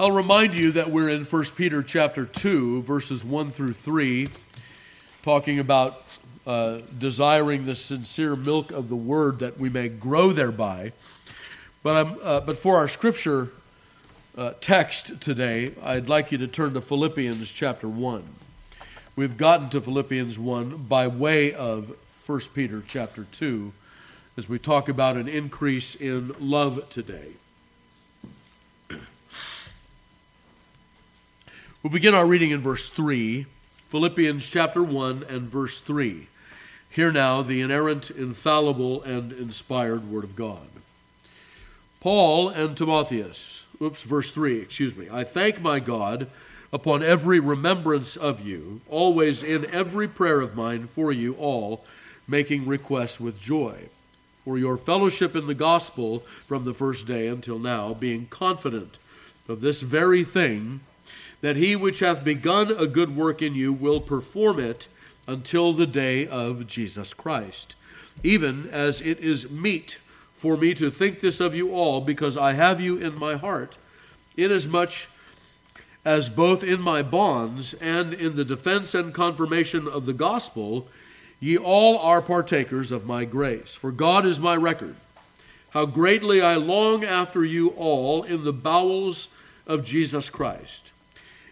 I'll remind you that we're in 1 Peter chapter 2, verses 1 through 3, talking about uh, desiring the sincere milk of the word that we may grow thereby. But, uh, but for our scripture uh, text today, I'd like you to turn to Philippians chapter 1. We've gotten to Philippians 1 by way of 1 Peter chapter 2 as we talk about an increase in love today. We'll begin our reading in verse 3, Philippians chapter 1 and verse 3. Hear now the inerrant, infallible, and inspired Word of God. Paul and Timotheus, oops, verse 3, excuse me. I thank my God upon every remembrance of you, always in every prayer of mine for you all, making request with joy, for your fellowship in the gospel from the first day until now, being confident of this very thing that he which hath begun a good work in you will perform it until the day of Jesus Christ. Even as it is meet for me to think this of you all, because I have you in my heart, inasmuch as both in my bonds and in the defense and confirmation of the gospel, ye all are partakers of my grace. For God is my record, how greatly I long after you all in the bowels of Jesus Christ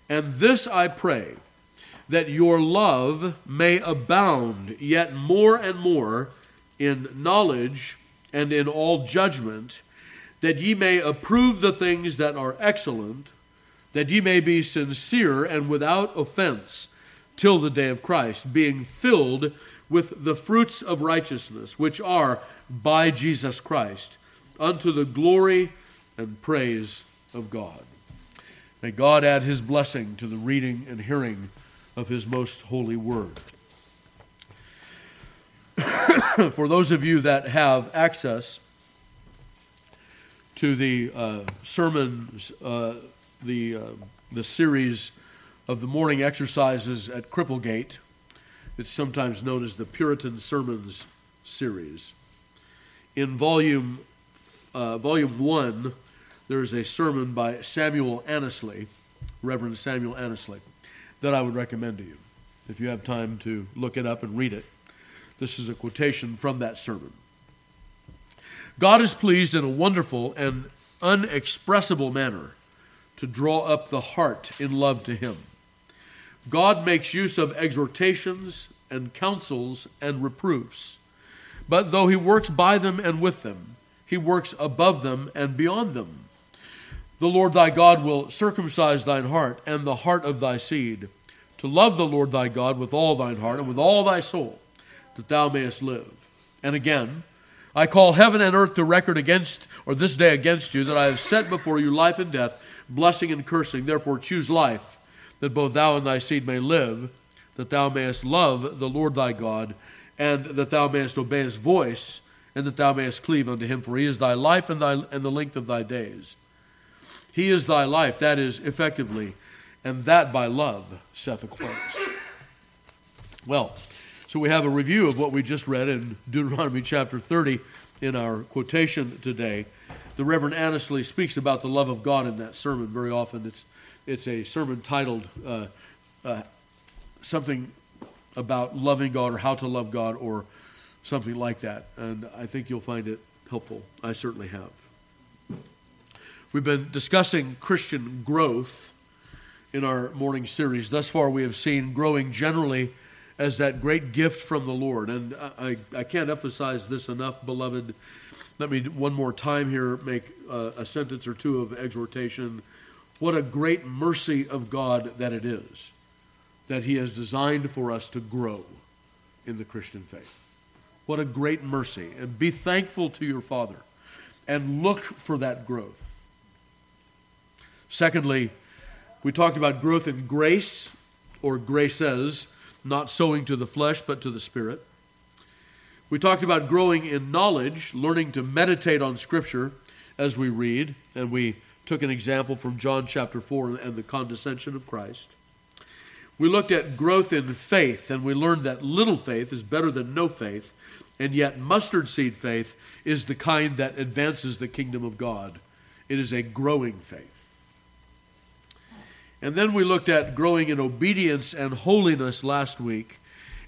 and this I pray, that your love may abound yet more and more in knowledge and in all judgment, that ye may approve the things that are excellent, that ye may be sincere and without offense till the day of Christ, being filled with the fruits of righteousness, which are by Jesus Christ, unto the glory and praise of God. May God add his blessing to the reading and hearing of his most holy word. For those of you that have access to the uh, sermons, uh, the, uh, the series of the morning exercises at Cripplegate, it's sometimes known as the Puritan Sermons series. In volume, uh, volume one, there's a sermon by Samuel Annesley, Reverend Samuel Annesley, that I would recommend to you if you have time to look it up and read it. This is a quotation from that sermon. God is pleased in a wonderful and unexpressible manner to draw up the heart in love to Him. God makes use of exhortations and counsels and reproofs, but though He works by them and with them, He works above them and beyond them the Lord thy God will circumcise thine heart and the heart of thy seed, to love the Lord thy God with all thine heart and with all thy soul, that thou mayest live. And again, I call heaven and earth to record against, or this day against you, that I have set before you life and death, blessing and cursing. Therefore choose life, that both thou and thy seed may live, that thou mayest love the Lord thy God, and that thou mayest obey his voice, and that thou mayest cleave unto him, for he is thy life and, thy, and the length of thy days. He is thy life, that is, effectively, and that by love saith Aquinas. Well, so we have a review of what we just read in Deuteronomy chapter 30 in our quotation today. The Reverend Annesley speaks about the love of God in that sermon very often. It's, it's a sermon titled uh, uh, something about loving God or how to love God or something like that. And I think you'll find it helpful. I certainly have. We've been discussing Christian growth in our morning series. Thus far, we have seen growing generally as that great gift from the Lord. And I, I can't emphasize this enough, beloved. Let me one more time here make a, a sentence or two of exhortation. What a great mercy of God that it is that He has designed for us to grow in the Christian faith. What a great mercy. And be thankful to your Father and look for that growth. Secondly, we talked about growth in grace or graces, not sowing to the flesh but to the spirit. We talked about growing in knowledge, learning to meditate on Scripture as we read, and we took an example from John chapter 4 and the condescension of Christ. We looked at growth in faith, and we learned that little faith is better than no faith, and yet mustard seed faith is the kind that advances the kingdom of God. It is a growing faith. And then we looked at growing in obedience and holiness last week.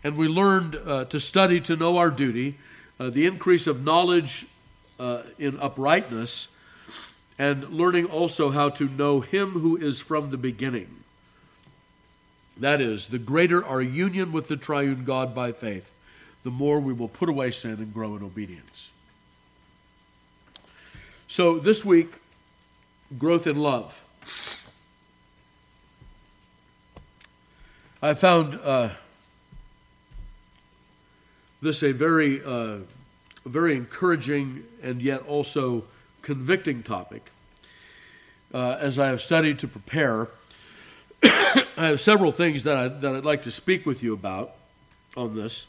And we learned uh, to study to know our duty, uh, the increase of knowledge uh, in uprightness, and learning also how to know Him who is from the beginning. That is, the greater our union with the triune God by faith, the more we will put away sin and grow in obedience. So this week, growth in love. I found uh, this a very, uh, very encouraging and yet also convicting topic. Uh, as I have studied to prepare, I have several things that, I, that I'd like to speak with you about on this.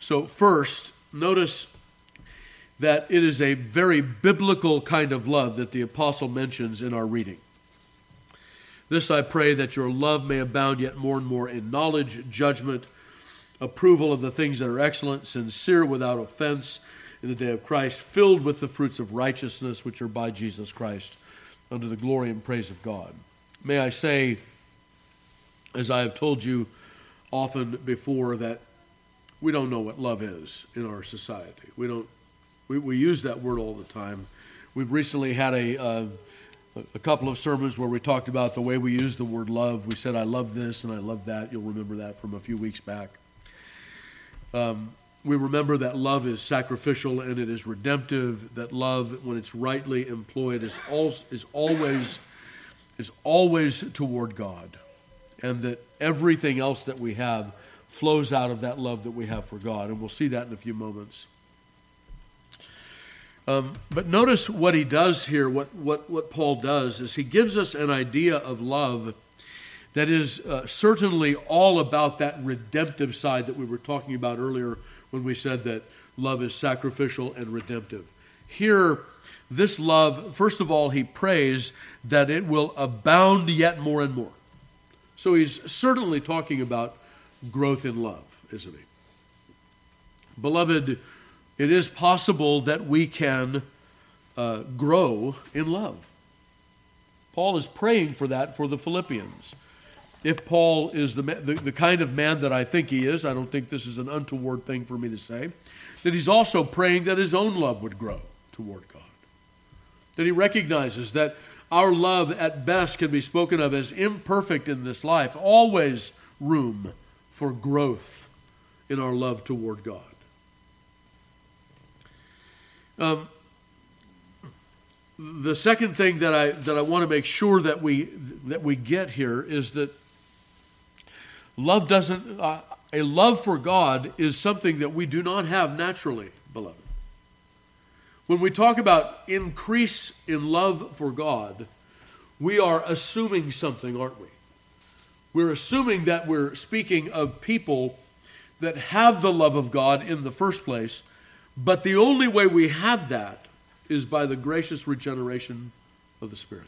So, first, notice that it is a very biblical kind of love that the apostle mentions in our reading. This I pray that your love may abound yet more and more in knowledge, judgment, approval of the things that are excellent, sincere without offense in the day of Christ, filled with the fruits of righteousness which are by Jesus Christ, unto the glory and praise of God. May I say, as I have told you often before, that we don't know what love is in our society. We don't. We, we use that word all the time. We've recently had a uh, a couple of sermons where we talked about the way we use the word love. We said, I love this and I love that. You'll remember that from a few weeks back. Um, we remember that love is sacrificial and it is redemptive, that love, when it's rightly employed, is, al- is, always, is always toward God, and that everything else that we have flows out of that love that we have for God. And we'll see that in a few moments. Um, but notice what he does here, what, what, what Paul does, is he gives us an idea of love that is uh, certainly all about that redemptive side that we were talking about earlier when we said that love is sacrificial and redemptive. Here, this love, first of all, he prays that it will abound yet more and more. So he's certainly talking about growth in love, isn't he? Beloved, it is possible that we can uh, grow in love. Paul is praying for that for the Philippians. If Paul is the, the, the, kind of man that I think he is, I don't think this is an untoward thing for me to say, that he's also praying that his own love would grow toward God. That he recognizes that our love at best can be spoken of as imperfect in this life, always room for growth in our love toward God. Um, the second thing that I that I want to make sure that we that we get here is that love doesn't uh, a love for God is something that we do not have naturally, beloved. When we talk about increase in love for God, we are assuming something, aren't we? We're assuming that we're speaking of people that have the love of God in the first place but the only way we have that is by the gracious regeneration of the Spirit.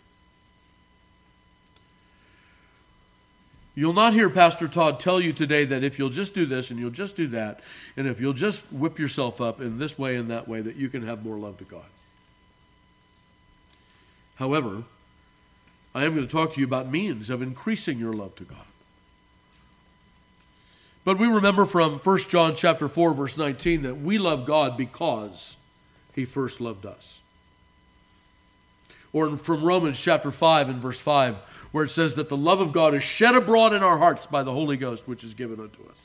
You'll not hear Pastor Todd tell you today that if you'll just do this and you'll just do that, and if you'll just whip yourself up in this way and that way, that you can have more love to God. However, I am going to talk to you about means of increasing your love to God. But we remember from 1 John chapter 4 verse 19 that we love God because he first loved us. Or from Romans chapter 5 and verse 5 where it says that the love of God is shed abroad in our hearts by the Holy Ghost which is given unto us.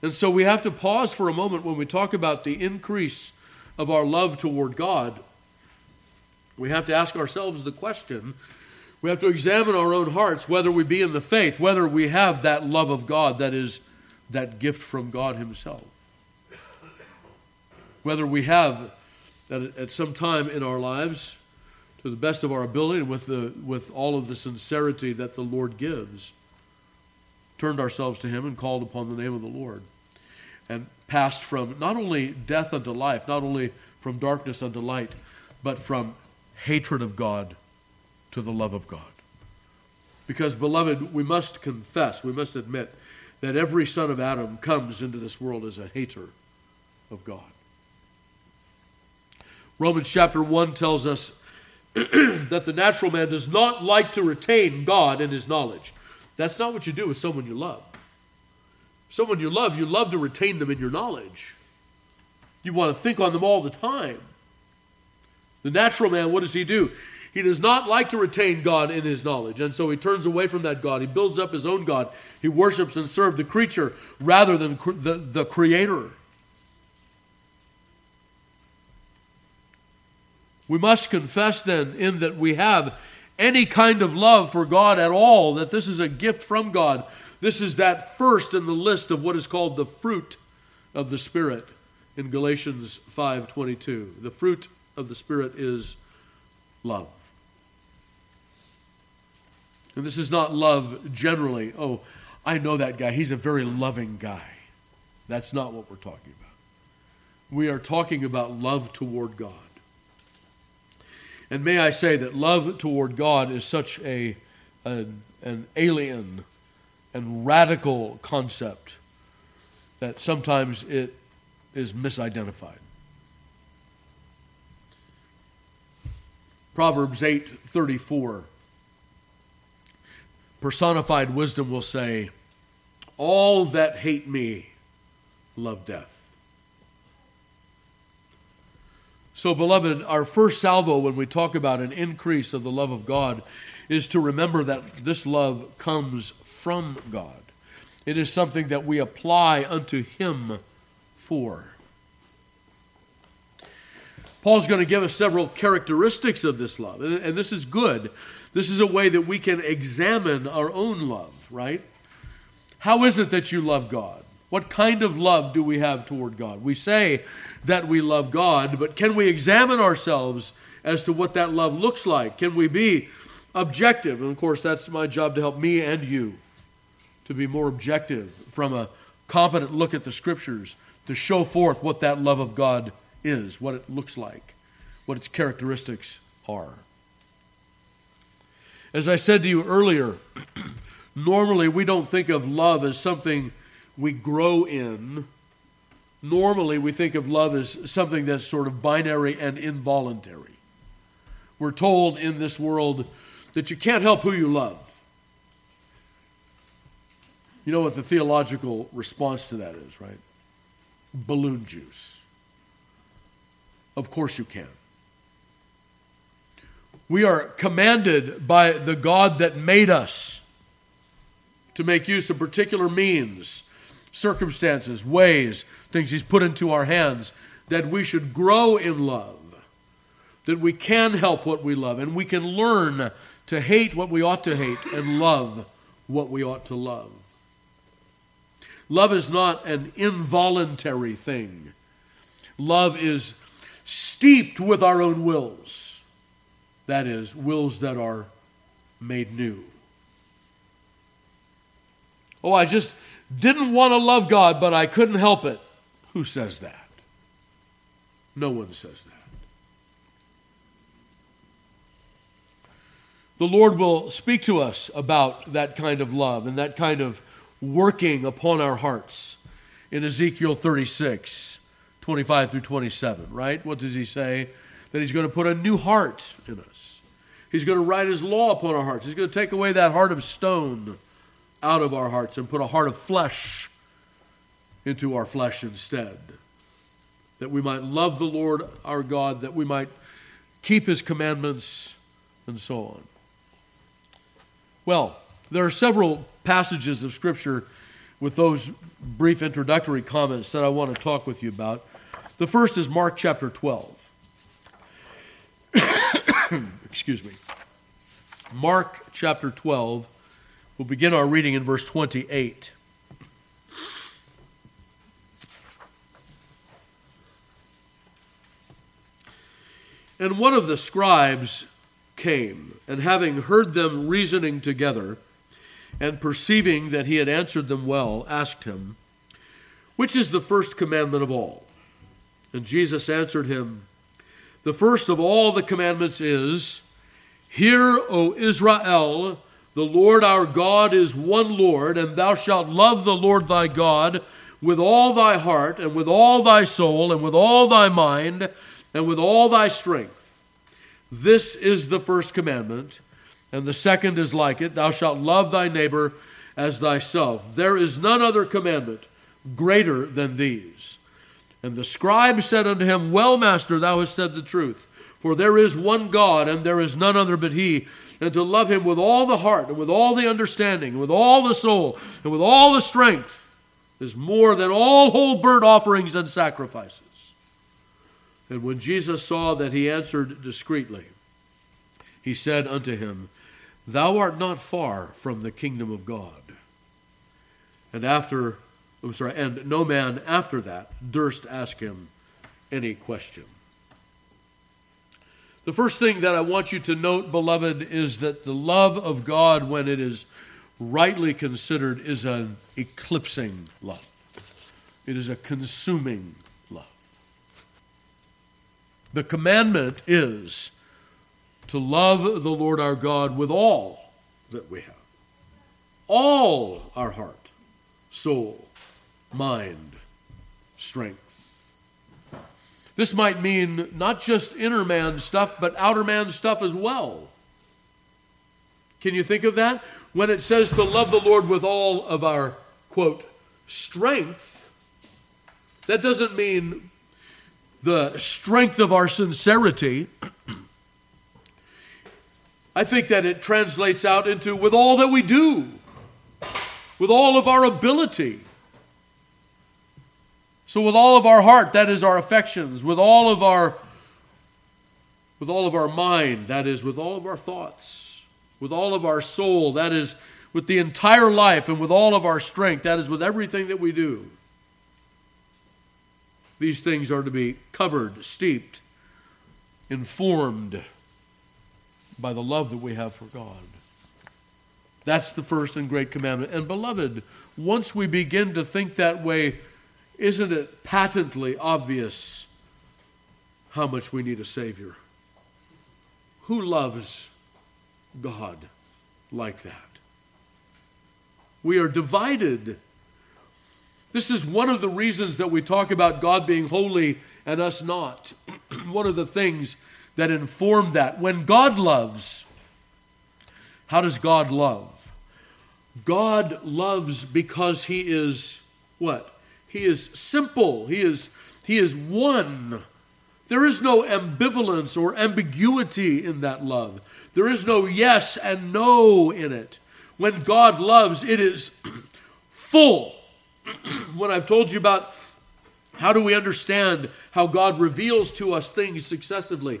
And so we have to pause for a moment when we talk about the increase of our love toward God. We have to ask ourselves the question we have to examine our own hearts, whether we be in the faith, whether we have that love of God that is that gift from God Himself. Whether we have at some time in our lives, to the best of our ability and with, the, with all of the sincerity that the Lord gives, turned ourselves to Him and called upon the name of the Lord. And passed from not only death unto life, not only from darkness unto light, but from hatred of God to the love of God. Because, beloved, we must confess, we must admit that every son of Adam comes into this world as a hater of God. Romans chapter 1 tells us that the natural man does not like to retain God in his knowledge. That's not what you do with someone you love. Someone you love, you love to retain them in your knowledge. You want to think on them all the time. The natural man, what does he do? He does not like to retain God in his knowledge, and so he turns away from that God. He builds up his own God. He worships and serves the creature rather than the, the creator. We must confess then, in that we have any kind of love for God at all, that this is a gift from God. This is that first in the list of what is called the fruit of the Spirit in Galatians 5:22. The fruit of the Spirit is love. And this is not love generally. Oh, I know that guy. He's a very loving guy. That's not what we're talking about. We are talking about love toward God. And may I say that love toward God is such a, a an alien and radical concept that sometimes it is misidentified. Proverbs 8:34 personified wisdom will say, "All that hate me love death." So beloved, our first salvo when we talk about an increase of the love of God is to remember that this love comes from God. It is something that we apply unto him for. Paul's going to give us several characteristics of this love, and this is good. This is a way that we can examine our own love, right? How is it that you love God? What kind of love do we have toward God? We say that we love God, but can we examine ourselves as to what that love looks like? Can we be objective? And of course, that's my job to help me and you to be more objective from a competent look at the scriptures to show forth what that love of God is, what it looks like, what its characteristics are. As I said to you earlier, normally we don't think of love as something we grow in. Normally we think of love as something that's sort of binary and involuntary. We're told in this world that you can't help who you love. You know what the theological response to that is, right? Balloon juice. Of course you can. We are commanded by the God that made us to make use of particular means, circumstances, ways, things He's put into our hands, that we should grow in love, that we can help what we love, and we can learn to hate what we ought to hate and love what we ought to love. Love is not an involuntary thing. Love is steeped with our own wills. That is, wills that are made new. Oh, I just didn't want to love God, but I couldn't help it. Who says that? No one says that. The Lord will speak to us about that kind of love and that kind of working upon our hearts in Ezekiel 36. 25 through 27, right? What does he say? That he's going to put a new heart in us. He's going to write his law upon our hearts. He's going to take away that heart of stone out of our hearts and put a heart of flesh into our flesh instead. That we might love the Lord our God, that we might keep his commandments, and so on. Well, there are several passages of Scripture with those brief introductory comments that I want to talk with you about. The first is Mark chapter 12. Excuse me. Mark chapter 12. We'll begin our reading in verse 28. And one of the scribes came, and having heard them reasoning together, and perceiving that he had answered them well, asked him, Which is the first commandment of all? And Jesus answered him, The first of all the commandments is, Hear, O Israel, the Lord our God is one Lord, and thou shalt love the Lord thy God with all thy heart, and with all thy soul, and with all thy mind, and with all thy strength. This is the first commandment, and the second is like it Thou shalt love thy neighbor as thyself. There is none other commandment greater than these. And the scribe said unto him, Well, master, thou hast said the truth. For there is one God, and there is none other but He. And to love Him with all the heart, and with all the understanding, and with all the soul, and with all the strength, is more than all whole burnt offerings and sacrifices. And when Jesus saw that he answered discreetly, he said unto him, Thou art not far from the kingdom of God. And after, I'm sorry, and no man after that durst ask him any question. The first thing that I want you to note, beloved, is that the love of God, when it is rightly considered, is an eclipsing love. It is a consuming love. The commandment is to love the Lord our God with all that we have, all our heart, soul, mind, strength. This might mean not just inner man stuff, but outer man stuff as well. Can you think of that? When it says to love the Lord with all of our, quote, strength, that doesn't mean the strength of our sincerity. I think that it translates out into with all that we do, with all of our ability. So with all of our heart, that is our affections, with all of our with all of our mind, that is with all of our thoughts, with all of our soul, that is with the entire life and with all of our strength, that is with everything that we do. These things are to be covered, steeped, informed by the love that we have for God. That's the first and great commandment. And beloved, once we begin to think that way, isn't it patently obvious how much we need a Savior? Who loves God like that? We are divided. This is one of the reasons that we talk about God being holy and us not. one of the things that inform that. When God loves, how does God love? God loves because He is what? He is simple. He is, he is one. There is no ambivalence or ambiguity in that love. There is no yes and no in it. When God loves, it is full. when I've told you about how do we understand how God reveals to us things successively,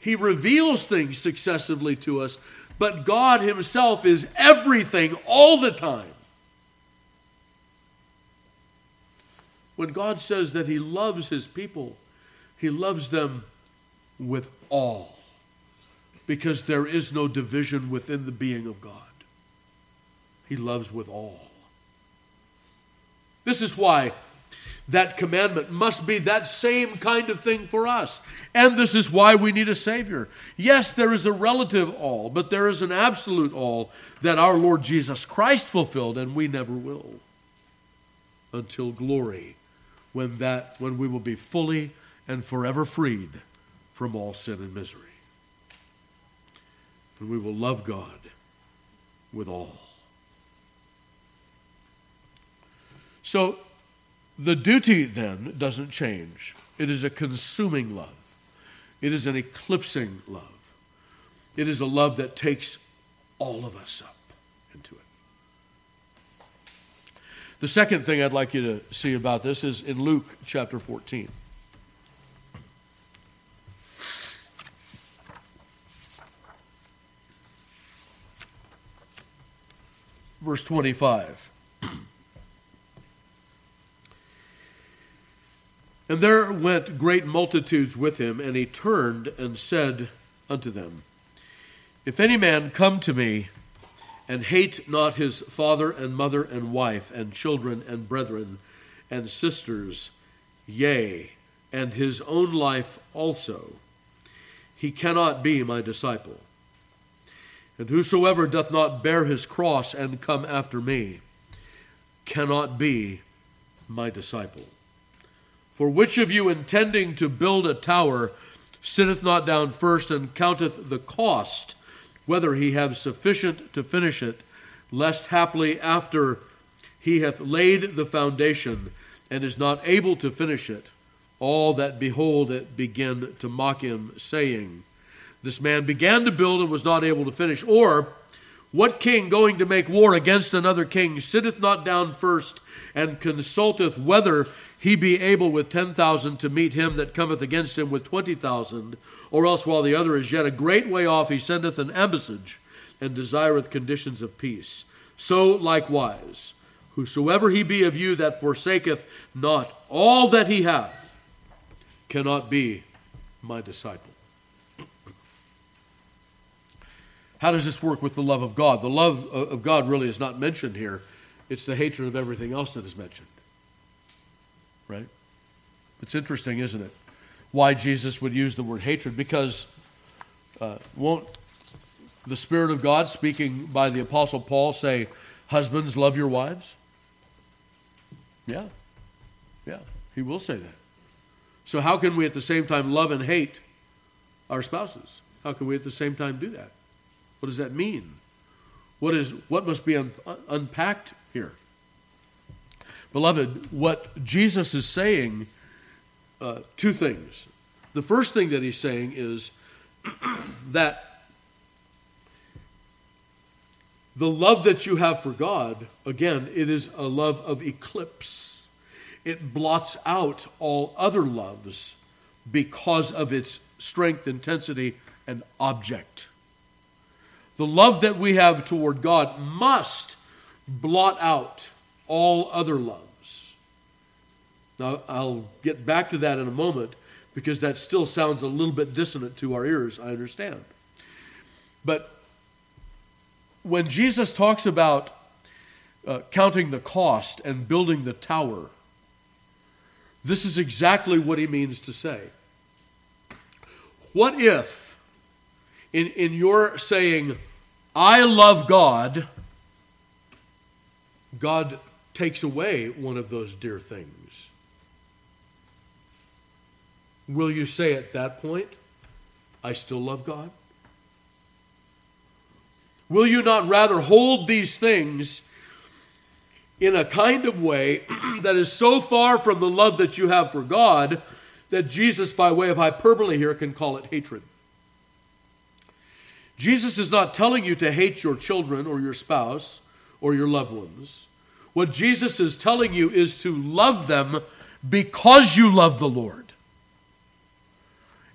He reveals things successively to us, but God Himself is everything all the time. When God says that He loves His people, He loves them with all, because there is no division within the being of God. He loves with all. This is why that commandment must be that same kind of thing for us. And this is why we need a Savior. Yes, there is a relative all, but there is an absolute all that our Lord Jesus Christ fulfilled, and we never will until glory when that when we will be fully and forever freed from all sin and misery. And we will love God with all. So the duty then doesn't change. It is a consuming love. It is an eclipsing love. It is a love that takes all of us up into it. The second thing I'd like you to see about this is in Luke chapter 14. Verse 25. And there went great multitudes with him, and he turned and said unto them, If any man come to me, and hate not his father and mother and wife and children and brethren and sisters, yea, and his own life also, he cannot be my disciple. And whosoever doth not bear his cross and come after me cannot be my disciple. For which of you intending to build a tower sitteth not down first and counteth the cost, whether he have sufficient to finish it, lest haply after he hath laid the foundation and is not able to finish it, all that behold it begin to mock him, saying, This man began to build and was not able to finish. Or, what king going to make war against another king sitteth not down first and consulteth whether he be able with ten thousand to meet him that cometh against him with twenty thousand? Or else, while the other is yet a great way off, he sendeth an embassage and desireth conditions of peace. So likewise, whosoever he be of you that forsaketh not all that he hath cannot be my disciple. How does this work with the love of God? The love uh, of God really is not mentioned here. It's the hatred of everything else that is mentioned. Right? It's interesting, isn't it? Why Jesus would use the word hatred. Because uh, won't the Spirit of God, speaking by the Apostle Paul, say, Husbands, love your wives? Yeah. Yeah. He will say that. So, how can we at the same time love and hate our spouses? How can we at the same time do that? What does that mean? What, is, what must be un, unpacked here? Beloved, what Jesus is saying, uh, two things. The first thing that he's saying is that the love that you have for God, again, it is a love of eclipse. It blots out all other loves because of its strength, intensity, and object. The love that we have toward God must blot out all other loves. Now, I'll get back to that in a moment because that still sounds a little bit dissonant to our ears, I understand. But when Jesus talks about uh, counting the cost and building the tower, this is exactly what he means to say. What if in, in your saying, I love God, God takes away one of those dear things. Will you say at that point, I still love God? Will you not rather hold these things in a kind of way that is so far from the love that you have for God that Jesus, by way of hyperbole here, can call it hatred? Jesus is not telling you to hate your children or your spouse or your loved ones. What Jesus is telling you is to love them because you love the Lord.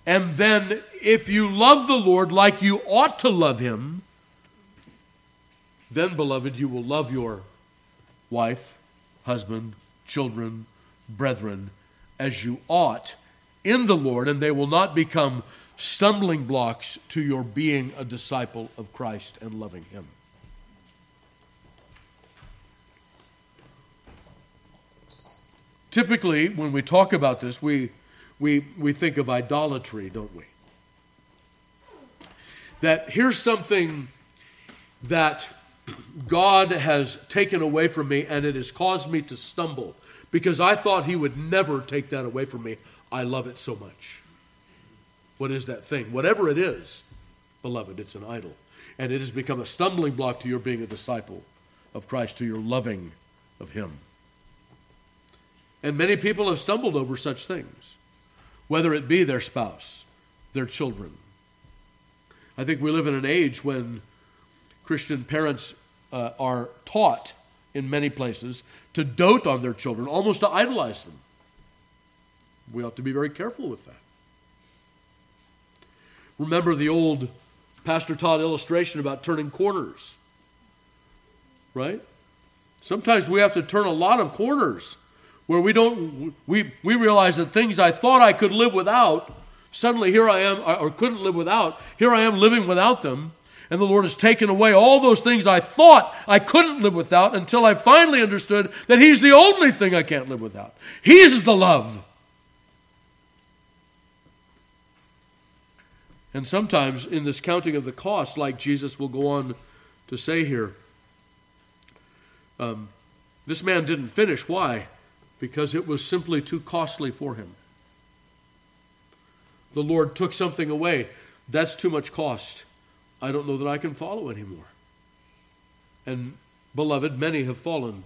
And then, if you love the Lord like you ought to love Him, then, beloved, you will love your wife, husband, children, brethren as you ought in the Lord, and they will not become stumbling blocks to your being a disciple of Christ and loving Him. Typically, when we talk about this, we, we, we think of idolatry, don't we? That here's something that God has taken away from me and it has caused me to stumble because I thought He would never take that away from me. I love it so much. What is that thing? Whatever it is, beloved, it's an idol. And it has become a stumbling block to your being a disciple of Christ, to your loving of Him. And many people have stumbled over such things, whether it be their spouse, their children. I think we live in an age when Christian parents uh, are taught in many places to dote on their children, almost to idolize them. We ought to be very careful with that. Remember the old Pastor Todd illustration about turning corners, right? Sometimes we have to turn a lot of corners where we don't we we realize that things I thought I could live without suddenly here I am or couldn't live without here I am living without them and the Lord has taken away all those things I thought I couldn't live without until I finally understood that he's the only thing I can't live without he's the love And sometimes in this counting of the cost, like Jesus will go on to say here, um, this man didn't finish. Why? Because it was simply too costly for him. the Lord took something away. That's too much cost. I don't know that I can follow anymore. And, beloved, many have fallen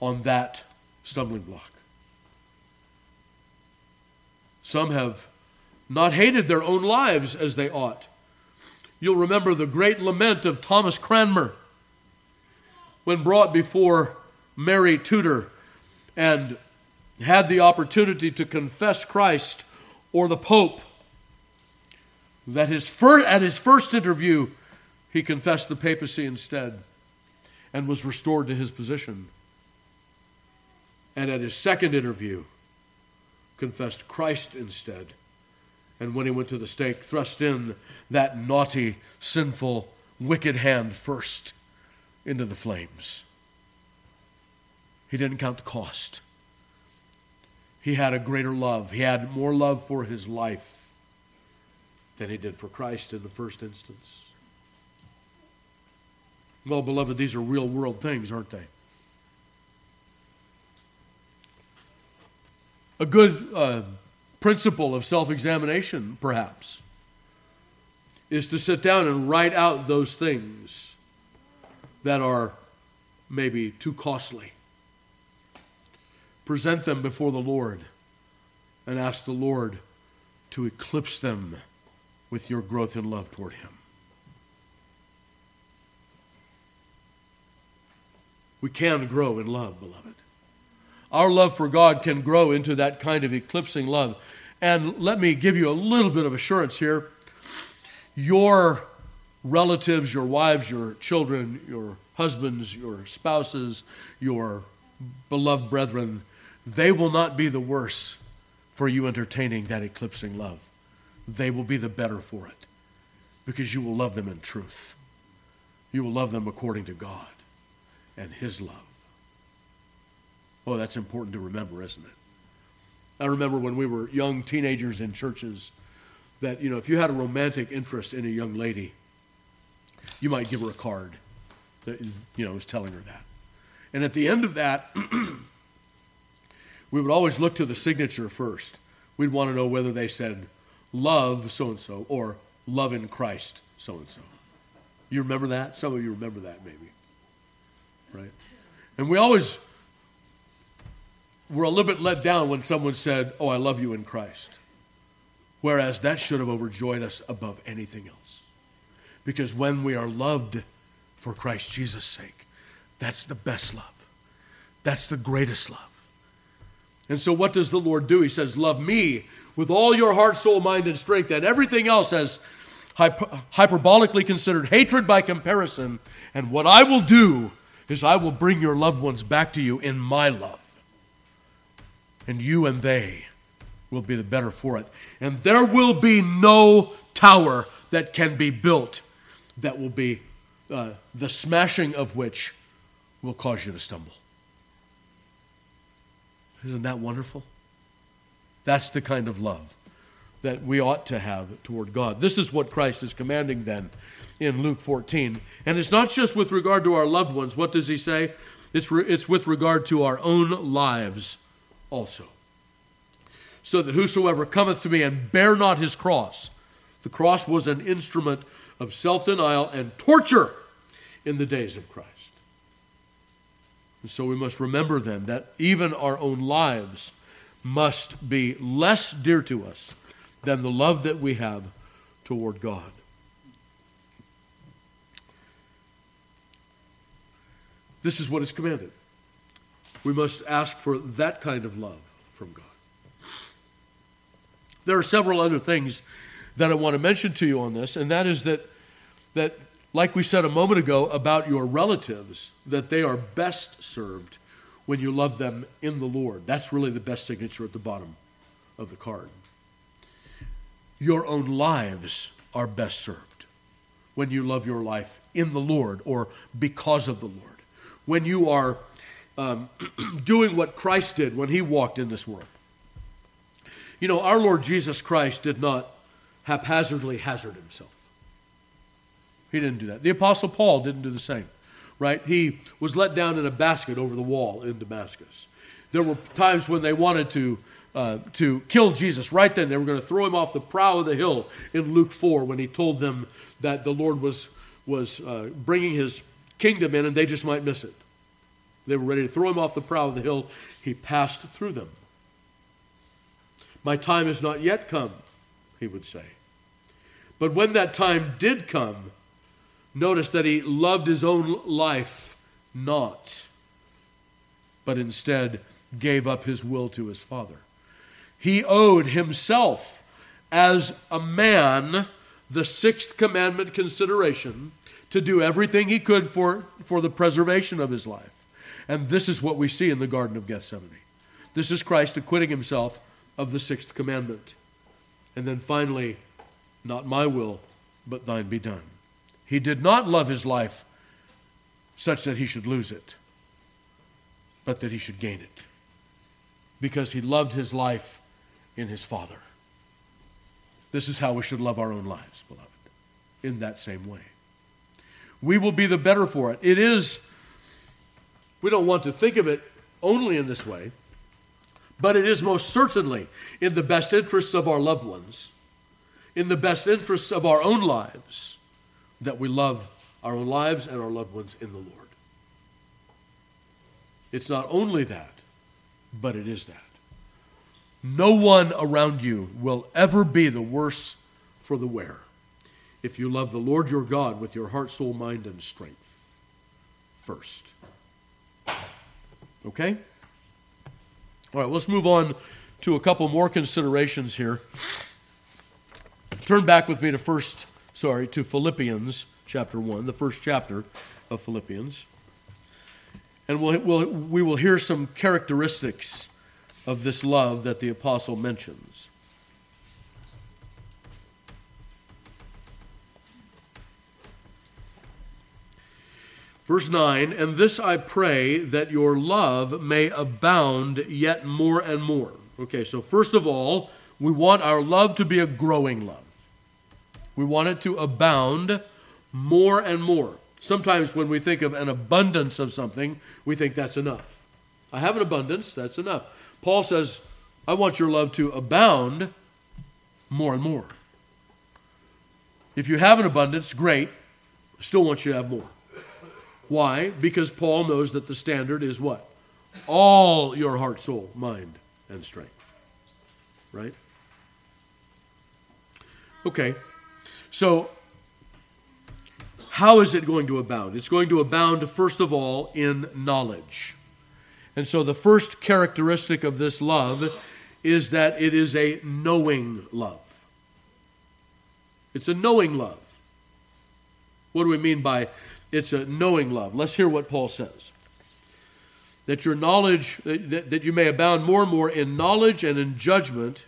on that stumbling block. Some have not hated their own lives as they ought. You'll remember the great lament of Thomas Cranmer when brought before Mary Tudor and had the opportunity to confess Christ or the Pope. That his at his first interview, he confessed the papacy instead and was restored to his position. And at his second interview, confessed Christ instead. And when he went to the stake, thrust in that naughty, sinful, wicked hand first into the flames. He didn't count the cost. He had a greater love. He had more love for his life than he did for Christ in the first instance. Well, beloved, these are real world things, aren't they? A good uh, principle of self examination, perhaps, is to sit down and write out those things that are maybe too costly. Present them before the Lord and ask the Lord to eclipse them with your growth in love toward Him. We can grow in love, beloved. Our love for God can grow into that kind of eclipsing love. And let me give you a little bit of assurance here. Your relatives, your wives, your children, your husbands, your spouses, your beloved brethren, they will not be the worse for you entertaining that eclipsing love. They will be the better for it because you will love them in truth. You will love them according to God and His love. Oh, that's important to remember, isn't it? I remember when we were young teenagers in churches that, you know, if you had a romantic interest in a young lady, you might give her a card that, you know, was telling her that. And at the end of that, we would always look to the signature first. We'd want to know whether they said, love so and so or love in Christ so and so. You remember that? Some of you remember that maybe. Right? And we always were a little bit let down when someone said, Oh, I love you in Christ. Whereas that should have overjoyed us above anything else. Because when we are loved for Christ Jesus' sake, that's the best love. That's the greatest love. And so, what does the Lord do? He says, Love me with all your heart, soul, mind, and strength. And everything else as hyperbolically considered hatred by comparison. And what I will do is I will bring your loved ones back to you in my love. And you and they will be the better for it. And there will be no tower that can be built that will be uh, the smashing of which will cause you to stumble. Isn't that wonderful? That's the kind of love that we ought to have toward God. This is what Christ is commanding then in Luke 14. And it's not just with regard to our loved ones. What does he say? It's, re- it's with regard to our own lives also. So that whosoever cometh to me and bear not his cross, the cross was an instrument of self denial and torture in the days of Christ. And so we must remember then that even our own lives must be less dear to us than the love that we have toward God. This is what is commanded. We must ask for that kind of love from God. There are several other things that I want to mention to you on this, and that is that, that like we said a moment ago about your relatives, that they are best served when you love them in the Lord. That's really the best signature at the bottom of the card. Your own lives are best served when you love your life in the Lord or because of the Lord. When you are um, doing what Christ did when he walked in this world. You know, our Lord Jesus Christ did not haphazardly hazard himself. He didn't do that. The Apostle Paul didn't do the same, right? He was let down in a basket over the wall in Damascus. There were times when they wanted to uh, to kill Jesus right then. They were going to throw him off the prow of the hill in Luke 4 when he told them that the Lord was, was uh, bringing his kingdom in and they just might miss it. They were ready to throw him off the prow of the hill. He passed through them. My time has not yet come, he would say. But when that time did come, notice that he loved his own life not, but instead gave up his will to his Father. He owed himself as a man the sixth commandment consideration to do everything he could for, for the preservation of his life. And this is what we see in the Garden of Gethsemane. This is Christ acquitting himself of the sixth commandment. And then finally, not my will, but thine be done. He did not love his life such that he should lose it, but that he should gain it. Because he loved his life in his Father. This is how we should love our own lives, beloved, in that same way. We will be the better for it. It is, we don't want to think of it only in this way, but it is most certainly in the best interests of our loved ones, in the best interests of our own lives, that we love our own lives and our loved ones in the Lord. It's not only that, but it is that. No one around you will ever be the worse for the wear if you love the Lord your God with your heart, soul, mind, and strength first. Okay? All right, let's move on to a couple more considerations here. Turn back with me to first, sorry, to Philippians chapter 1, the first chapter of Philippians. And we'll, we'll, we will hear some characteristics of this love that the apostle mentions. Verse 9, and this I pray that your love may abound yet more and more. Okay, so first of all, we want our love to be a growing love. We want it to abound more and more. Sometimes when we think of an abundance of something, we think that's enough. I have an abundance, that's enough. Paul says, I want your love to abound more and more. If you have an abundance, great. I still want you to have more. Why? Because Paul knows that the standard is what? All your heart, soul, mind, and strength. Right? Okay. So, how is it going to abound? It's going to abound, first of all, in knowledge. And so, the first characteristic of this love is that it is a knowing love. It's a knowing love. What do we mean by it's a knowing love. Let's hear what Paul says. That your knowledge, that, that you may abound more and more in knowledge and in judgment,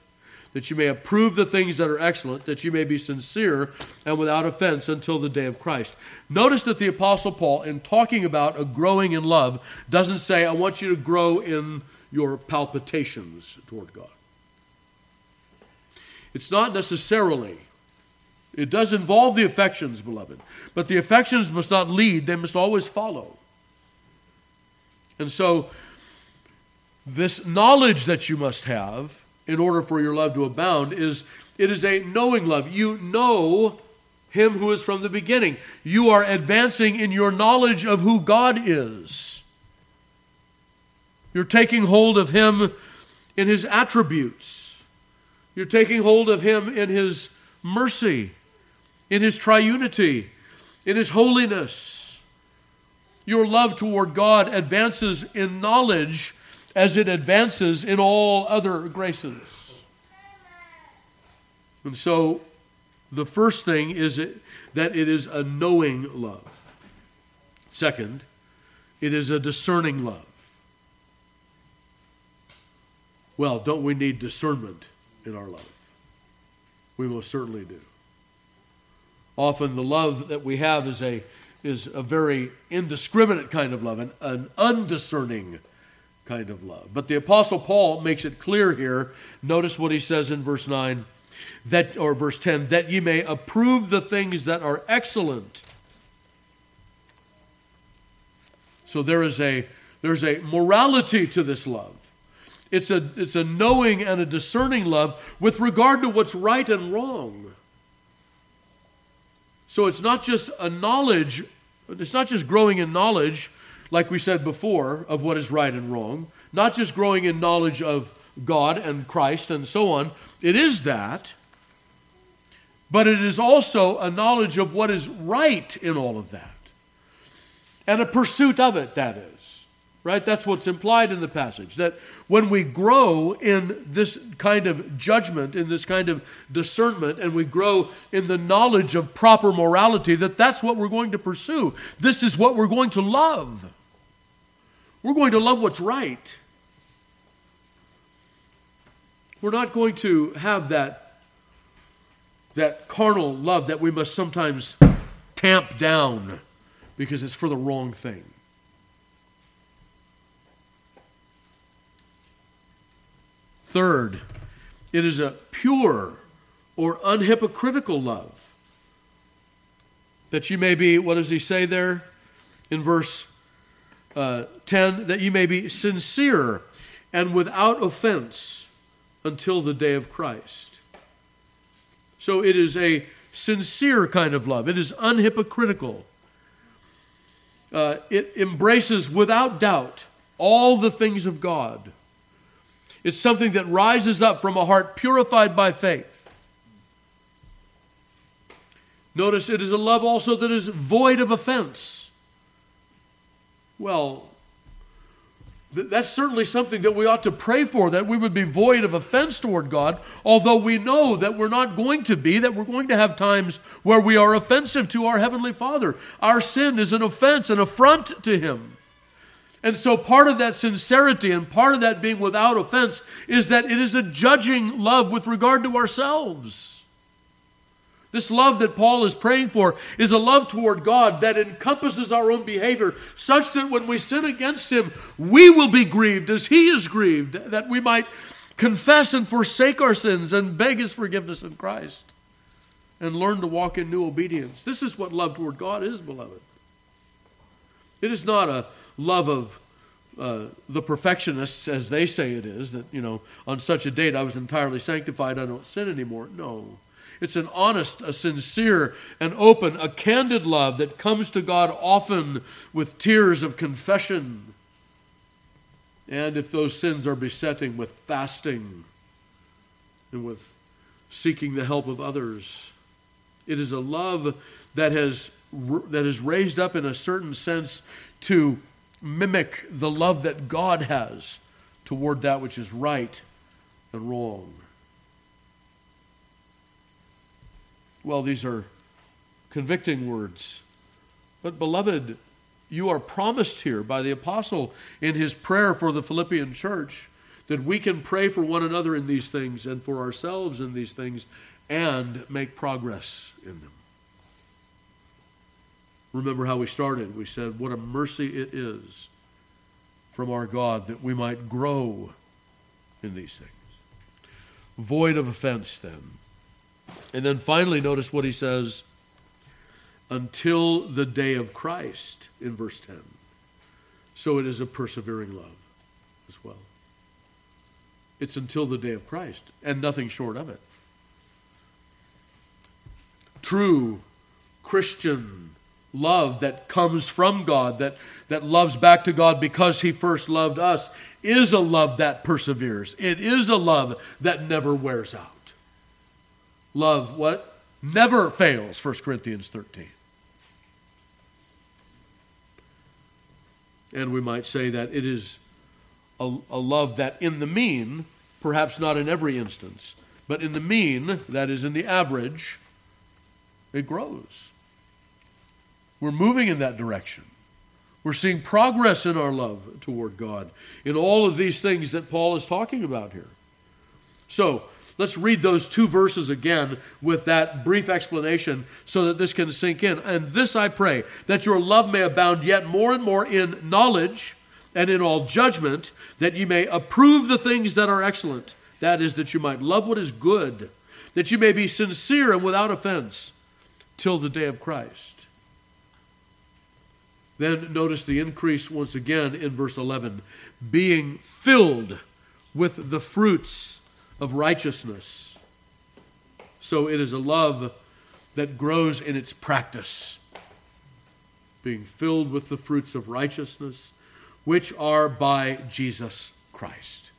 that you may approve the things that are excellent, that you may be sincere and without offense until the day of Christ. Notice that the Apostle Paul, in talking about a growing in love, doesn't say, I want you to grow in your palpitations toward God. It's not necessarily it does involve the affections, beloved. But the affections must not lead, they must always follow. And so, this knowledge that you must have in order for your love to abound is it is a knowing love. You know him who is from the beginning. You are advancing in your knowledge of who God is. You're taking hold of him in his attributes. You're taking hold of him in his mercy in His triunity, in His holiness. Your love toward God advances in knowledge as it advances in all other graces. And so, the first thing is that it is a knowing love. Second, it is a discerning love. Well, don't we need discernment in our love? We most certainly do. Often the love that we have is a, is a very indiscriminate kind of love, an, an undiscerning kind of love. But the Apostle Paul makes it clear here. Notice what he says in verse 9 that or verse 10 that ye may approve the things that are excellent so there is a there's a morality to this love It's a, it's a knowing and a discerning love with regard to what's right and wrong. So it's not just a knowledge, it's not just growing in knowledge, like we said before, of what is right and wrong, not just growing in knowledge of God and Christ and so on. It is that, but it is also a knowledge of what is right in all of that, and a pursuit of it, that is right? That's what's implied in the passage. That when we grow in this kind of judgment, in this kind of discernment, and we grow in the knowledge of proper morality, that that's what we're going to pursue. This is what we're going to love. We're going to love what's right. We're not going to have that, that carnal love that we must sometimes tamp down because it's for the wrong thing. Third, it is a pure or unhypocritical love. That you may be, what does he say there in verse uh, 10? That you may be sincere and without offense until the day of Christ. So it is a sincere kind of love, it is unhypocritical. Uh, it embraces without doubt all the things of God it's something that rises up from a heart purified by faith. Notice it is a love also that is void of offense. Well, that's certainly something that we ought to pray for, that we would be void of offense toward God, although we know that we're not going to be, that we're going to have times where we are offensive to our Heavenly Father. Our sin is an offense, an affront to Him. And so, part of that sincerity and part of that being without offense is that it is a judging love with regard to ourselves. This love that Paul is praying for is a love toward God that encompasses our own behavior, such that when we sin against Him, we will be grieved as He is grieved, that we might confess and forsake our sins and beg His forgiveness in Christ and learn to walk in new obedience. This is what love toward God is, beloved. It is not a love of uh, the perfectionists, as they say it is, that, you know, on such a date I was entirely sanctified, I don't sin anymore. No. It's an honest, a sincere, an open, a candid love that comes to God often with tears of confession. And if those sins are besetting, with fasting and with seeking the help of others. It is a love that has, that is raised up in a certain sense to mimic the love that God has toward that which is right and wrong. Well, these are convicting words. But, beloved, you are promised here by the apostle in his prayer for the Philippian church that we can pray for one another in these things and for ourselves in these things and make progress in them. Remember how we started. We said, What a mercy it is from our God that we might grow in these things. Void of offense, then. And then finally, notice what he says until the day of Christ in verse 10. So it is a persevering love as well. It's until the day of Christ and nothing short of it. True Christian love that comes from God, that, that loves back to God because He first loved us, is a love that perseveres. It is a love that never wears out. Love, what? Never fails, 1 Corinthians 13. And we might say that it is a, a love that, in the mean, perhaps not in every instance, but in the mean, that is, in the average, it grows. We're moving in that direction. We're seeing progress in our love toward God in all of these things that Paul is talking about here. So, let's read those two verses again with that brief explanation so that this can sink in. And this I pray, that your love may abound yet more and more in knowledge and in all judgment, that you may approve the things that are excellent. That is, that you might love what is good, that you may be sincere and without offense till the day of Christ then notice the increase once again in verse 11 being filled with the fruits of righteousness. So it is a love that grows in its practice, being filled with the fruits of righteousness, which are by Jesus Christ.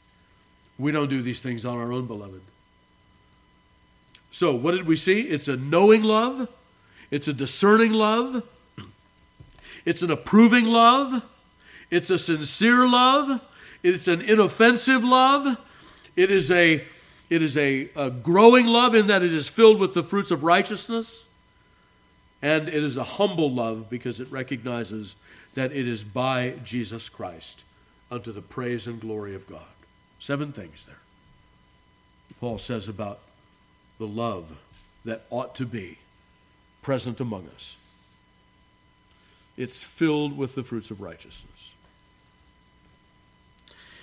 We don't do these things on our own, beloved. So, what did we see? It's a knowing love, it's a discerning love, it's an approving love, it's a sincere love, it's an inoffensive love, it is a it is a, a growing love in that it is filled with the fruits of righteousness. And it is a humble love because it recognizes that it is by Jesus Christ unto the praise and glory of God. Seven things there. Paul says about the love that ought to be present among us. It's filled with the fruits of righteousness.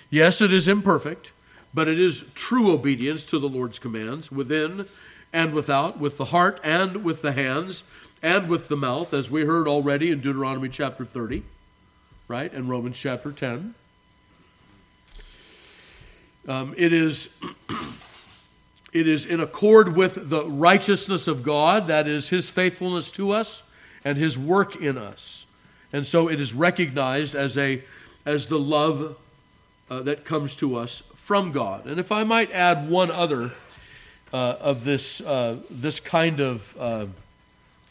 Yes, it is imperfect but it is true obedience to the Lord's commands within and without, with the heart and with the hands and with the mouth, as we heard already in Deuteronomy chapter 30, right, and Romans chapter 10. Um, it is. It is in accord with the righteousness of God, that is, His faithfulness to us and His work in us. And so it is recognized as, a, as the love uh, that comes to us from God. And if I might add one other uh, of this, uh, this kind of uh,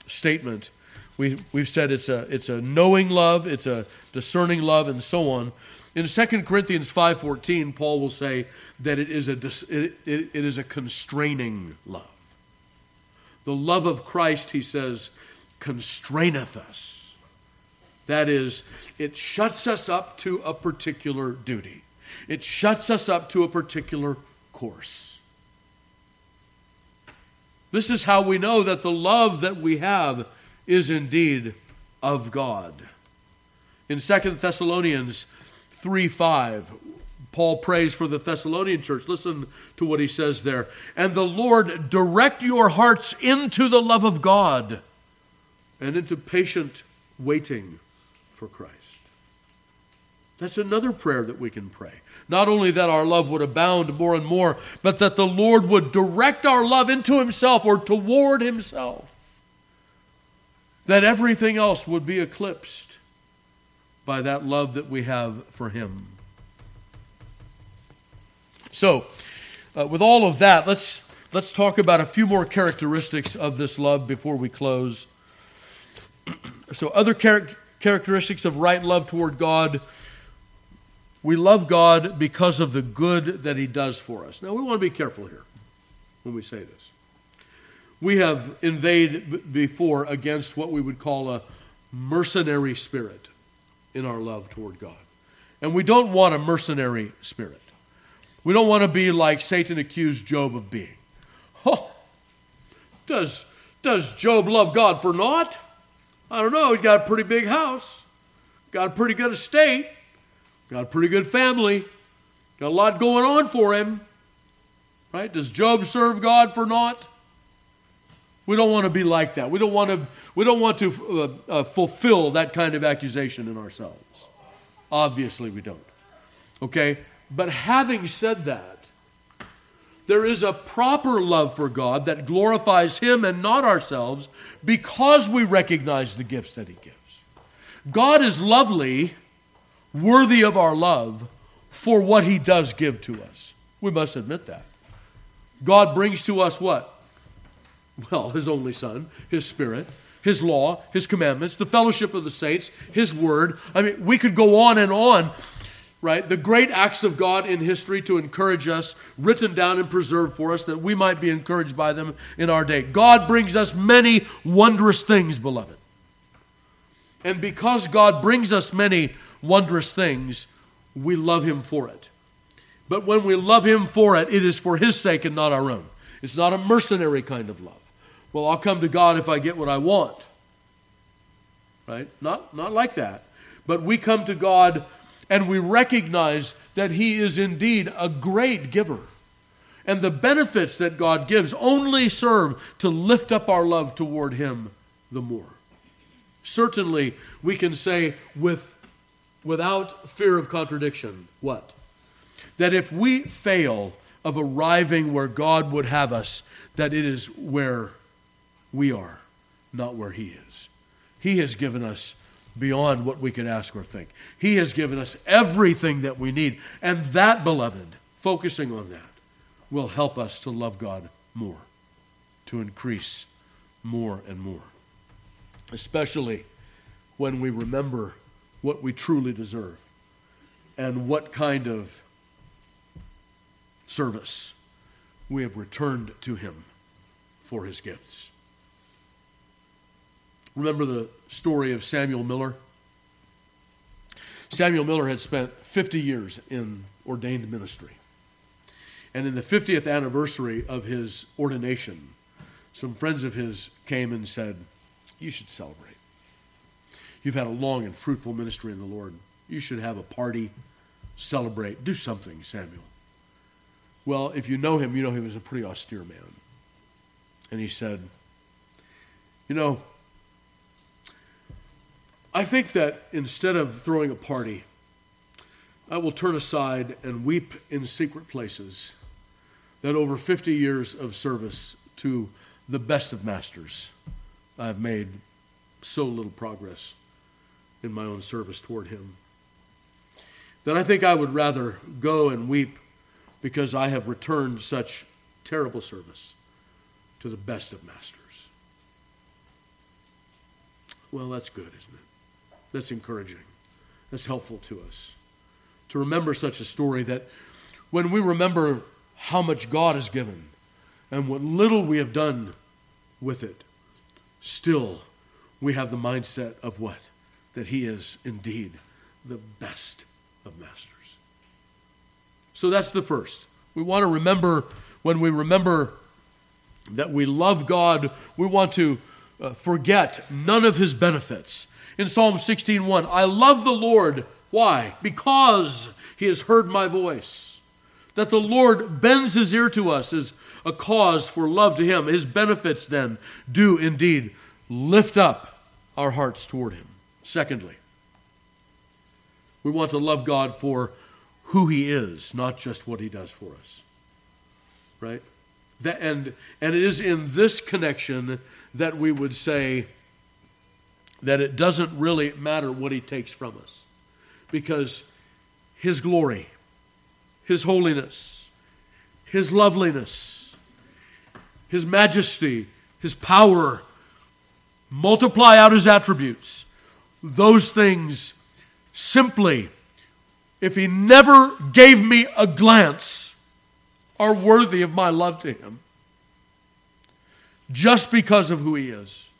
statement, we, we've said it's a, it's a knowing love, it's a discerning love, and so on. In 2 Corinthians 5.14, Paul will say that it is, a, it, it, it is a constraining love. The love of Christ, he says, constraineth us. That is, it shuts us up to a particular duty. It shuts us up to a particular course. This is how we know that the love that we have is indeed of God. In 2 Thessalonians 3 5, Paul prays for the Thessalonian church. Listen to what he says there. And the Lord direct your hearts into the love of God and into patient waiting for Christ. That's another prayer that we can pray. Not only that our love would abound more and more, but that the Lord would direct our love into Himself or toward Himself. That everything else would be eclipsed by that love that we have for Him. So, uh, with all of that, let's, let's talk about a few more characteristics of this love before we close. so, other char- characteristics of right love toward God we love God because of the good that He does for us. Now, we want to be careful here when we say this. We have inveighed before against what we would call a mercenary spirit in our love toward God. And we don't want a mercenary spirit. We don't want to be like Satan accused Job of being. Oh, does, does Job love God for naught? I don't know. He's got a pretty big house, got a pretty good estate. Got a pretty good family. Got a lot going on for him. Right? Does Job serve God for naught? We don't want to be like that. We don't want to, we don't want to uh, uh, fulfill that kind of accusation in ourselves. Obviously, we don't. Okay? But having said that, there is a proper love for God that glorifies Him and not ourselves because we recognize the gifts that He gives. God is lovely worthy of our love for what he does give to us. We must admit that. God brings to us what? Well, his only Son, his Spirit, his law, his commandments, the fellowship of the saints, his word. I mean, we could go on and on, right? The great acts of God in history to encourage us, written down and preserved for us, that we might be encouraged by them in our day. God brings us many wondrous things, beloved. And because God brings us many wondrous things, we love Him for it. But when we love Him for it, it is for His sake and not our own. It's not a mercenary kind of love. Well, I'll come to God if I get what I want. Right? Not, not like that. But we come to God and we recognize that He is indeed a great giver. And the benefits that God gives only serve to lift up our love toward Him the more. Certainly, we can say with without fear of contradiction, what? that if we fail of arriving where God would have us, that it is where we are, not where He is. He has given us beyond what we could ask or think. He has given us everything that we need. And that, beloved, focusing on that, will help us to love God more, to increase more and more. Especially when we remember what we truly deserve and what kind of service we have returned to Him for His gifts. Remember the story of Samuel Miller? Samuel Miller had spent 50 years in ordained ministry. And in the 50th anniversary of his ordination, some friends of his came and said, You should celebrate. You've had a long and fruitful ministry in the Lord. You should have a party, celebrate, do something, Samuel. Well, if you know him, you know he was a pretty austere man. And he said, You know, I think that instead of throwing a party, I will turn aside and weep in secret places that over 50 years of service to the best of masters, I have made so little progress in my own service toward Him. That I think I would rather go and weep because I have returned such terrible service to the best of masters. Well, that's good, isn't it? That's encouraging. That's helpful to us. To remember such a story that when we remember how much God has given and what little we have done with it, still we have the mindset of what? That He is indeed the best of masters. So that's the first. We want to remember, when we remember that we love God, we want to uh, forget none of His benefits in Psalm 16:1, I love the Lord. Why? Because he has heard my voice. That the Lord bends his ear to us is a cause for love to him. His benefits then do indeed lift up our hearts toward him. Secondly, we want to love God for who he is, not just what he does for us. Right? That, and, and it is in this connection that we would say, that it doesn't really matter what he takes from us because his glory, his holiness, his loveliness, his majesty, his power, multiply out his attributes. Those things simply, if he never gave me a glance, are worthy of my love to him just because of who he is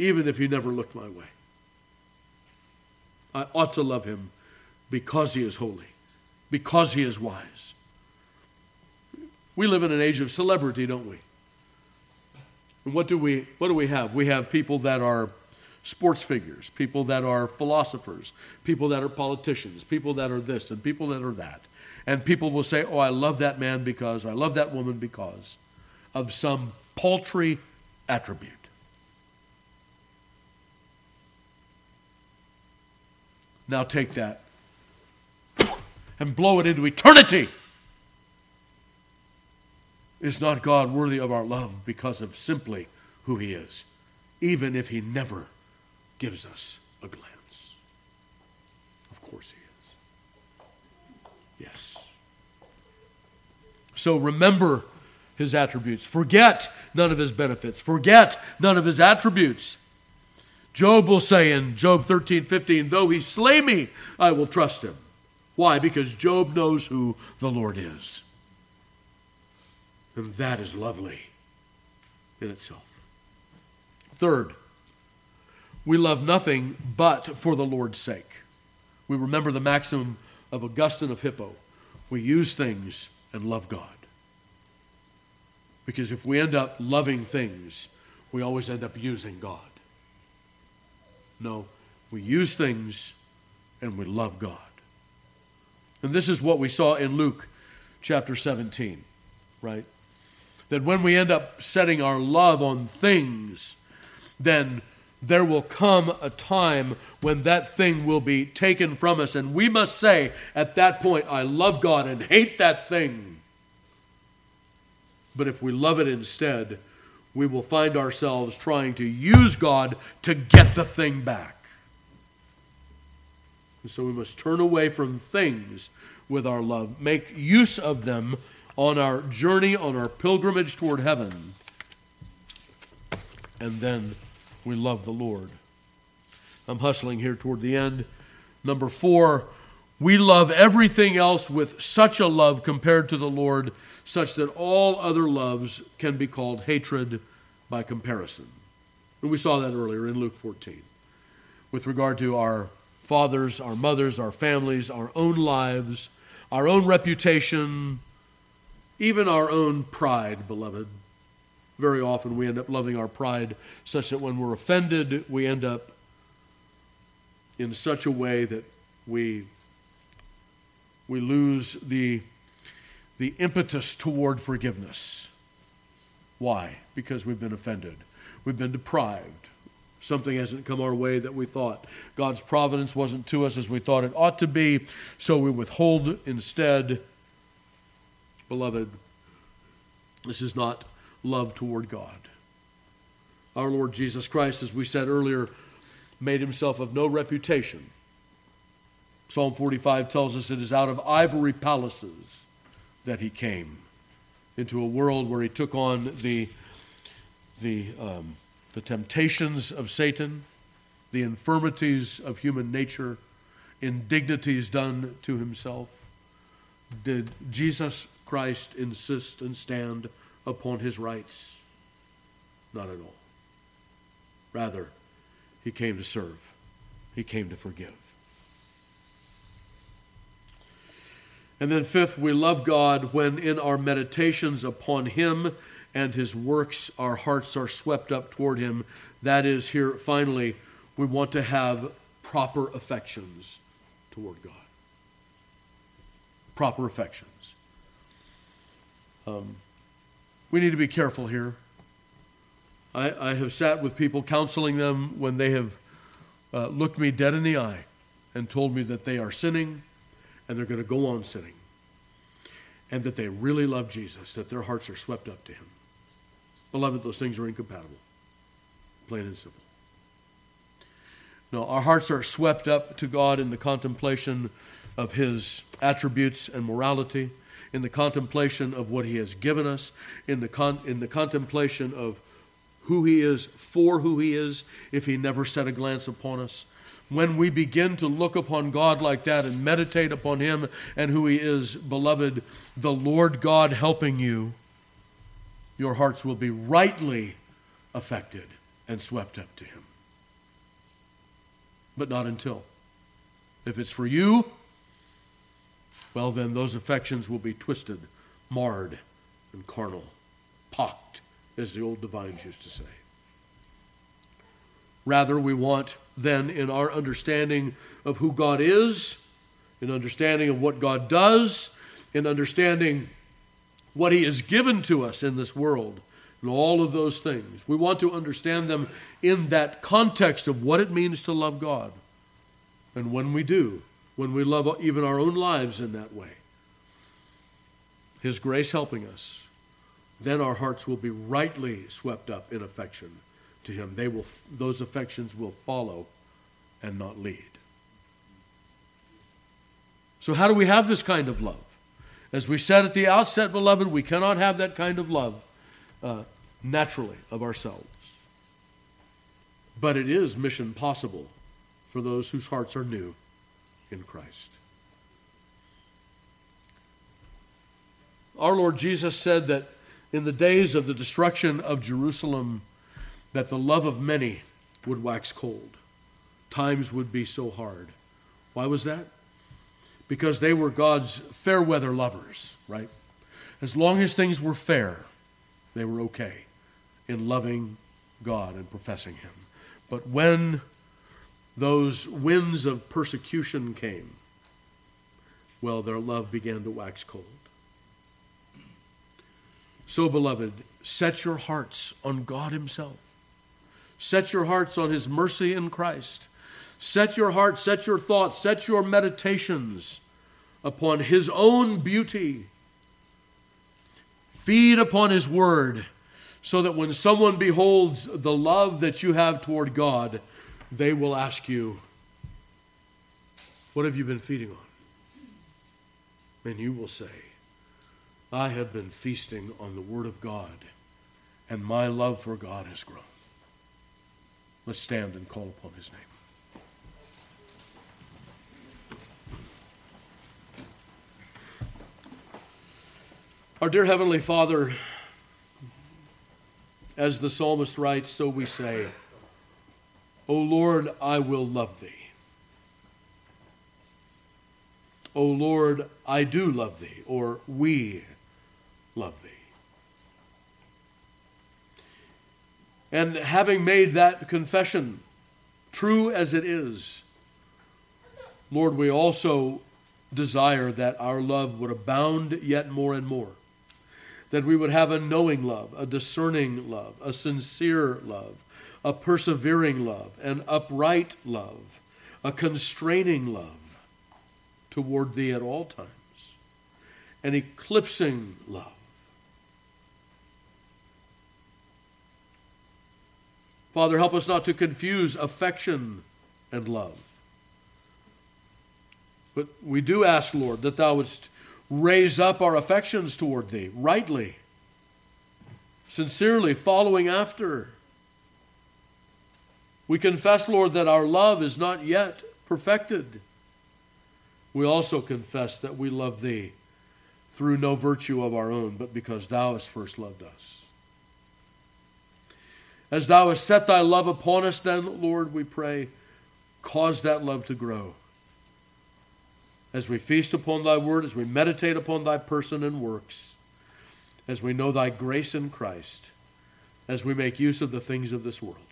even if he never looked my way. I ought to love him because he is holy, because he is wise. We live in an age of celebrity, don't we? And what do we what do we have? We have people that are sports figures, people that are philosophers, people that are politicians, people that are this and people that are that. And people will say, "Oh, I love that man because I love that woman because of some paltry attribute." Now take that and blow it into eternity. Is not God worthy of our love because of simply who He is, even if He never gives us a glance? Of course He is. Yes. So remember His attributes. Forget none of His benefits. Forget none of His attributes. Job will say in Job 13, 15, though he slay me, I will trust him. Why? Because Job knows who the Lord is. And that is lovely in itself. Third, we love nothing but for the Lord's sake. We remember the maxim of Augustine of Hippo we use things and love God. Because if we end up loving things, we always end up using God. No, we use things and we love God. And this is what we saw in Luke chapter 17, right? That when we end up setting our love on things, then there will come a time when that thing will be taken from us, and we must say at that point, I love God and hate that thing. But if we love it instead, we will find ourselves trying to use God to get the thing back. And so we must turn away from things with our love, make use of them on our journey, on our pilgrimage toward heaven, and then we love the Lord. I'm hustling here toward the end. Number four, we love everything else with such a love compared to the Lord, such that all other loves can be called hatred by comparison. And we saw that earlier in Luke 14. With regard to our fathers, our mothers, our families, our own lives, our own reputation, even our own pride, beloved. Very often we end up loving our pride such that when we're offended, we end up in such a way that we, we lose the, the impetus toward forgiveness. Why? Because we've been offended. We've been deprived. Something hasn't come our way that we thought. God's providence wasn't to us as we thought it ought to be, so we withhold instead. Beloved, this is not love toward God. Our Lord Jesus Christ, as we said earlier, made himself of no reputation. Psalm 45 tells us it is out of ivory palaces that he came into a world where he took on the, the um, the temptations of Satan, the infirmities of human nature, indignities done to himself? Did Jesus Christ insist and stand upon his rights? Not at all. Rather, he came to serve, he came to forgive. And then, fifth, we love God when in our meditations upon him and his works, our hearts are swept up toward him. That is, here finally, we want to have proper affections toward God. Proper affections. Um, we need to be careful here. I, I, have sat with people counseling them when they have uh, looked me dead in the eye and told me that they are sinning and they're going to go on sinning and that they really love Jesus, that their hearts are swept up to him. Beloved, those things are incompatible, plain and simple. No, our hearts are swept up to God in the contemplation of His attributes and morality, in the contemplation of what He has given us, in the, con- in the contemplation of who He is for who He is, if He never set a glance upon us. When we begin to look upon God like that and meditate upon Him and who He is, beloved, the Lord God helping you your hearts will be rightly affected and swept up to Him. But not until. If it's for you, well, then those affections will be twisted, marred, and carnal, pocked, as the old divines used to say. Rather, we want then, in our understanding of who God is, in understanding of what God does, in understanding what He has given to us in this world, and all of those things. We want to understand them in that context of what it means to love God. And when we do, when we love even our own lives in that way, His grace helping us, then our hearts will be rightly swept up in affection to Him. They will, those affections will follow and not lead. So, how do we have this kind of love? As we said at the outset, beloved, we cannot have that kind of love uh, naturally of ourselves. But it is mission possible for those whose hearts are new in Christ. Our Lord Jesus said that in the days of the destruction of Jerusalem, that the love of many would wax cold. Times would be so hard. Why was that? because they were God's fair weather lovers, right? As long as things were fair, they were okay in loving God and professing Him. But when those winds of persecution came, well, their love began to wax cold. So, beloved, set your hearts on God Himself. Set your hearts on his mercy in Christ. Set your heart, set your thoughts, set your meditations upon his own beauty. Feed upon his word so that when someone beholds the love that you have toward God, they will ask you, What have you been feeding on? And you will say, I have been feasting on the Word of God, and my love for God has grown. Let's stand and call upon His name. Our dear Heavenly Father, as the psalmist writes, so we say, O Lord, I will love thee. O Lord, I do love thee, or we love thee. And having made that confession, true as it is, Lord, we also desire that our love would abound yet more and more that we would have a knowing love, a discerning love, a sincere love, a persevering love, an upright love, a constraining love toward Thee at all times, an eclipsing love. Father, help us not to confuse affection and love. But we do ask, Lord, that Thou wouldst raise up our affections toward Thee rightly, sincerely, following after. We confess, Lord, that our love is not yet perfected. We also confess that we love Thee through no virtue of our own, but because Thou hast first loved us. As Thou hast set Thy love upon us, then, Lord, we pray, cause that love to grow as we feast upon thy word, as we meditate upon thy person and works, as we know thy grace in Christ, as we make use of the things of this world.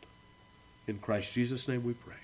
In Christ Jesus' name we pray.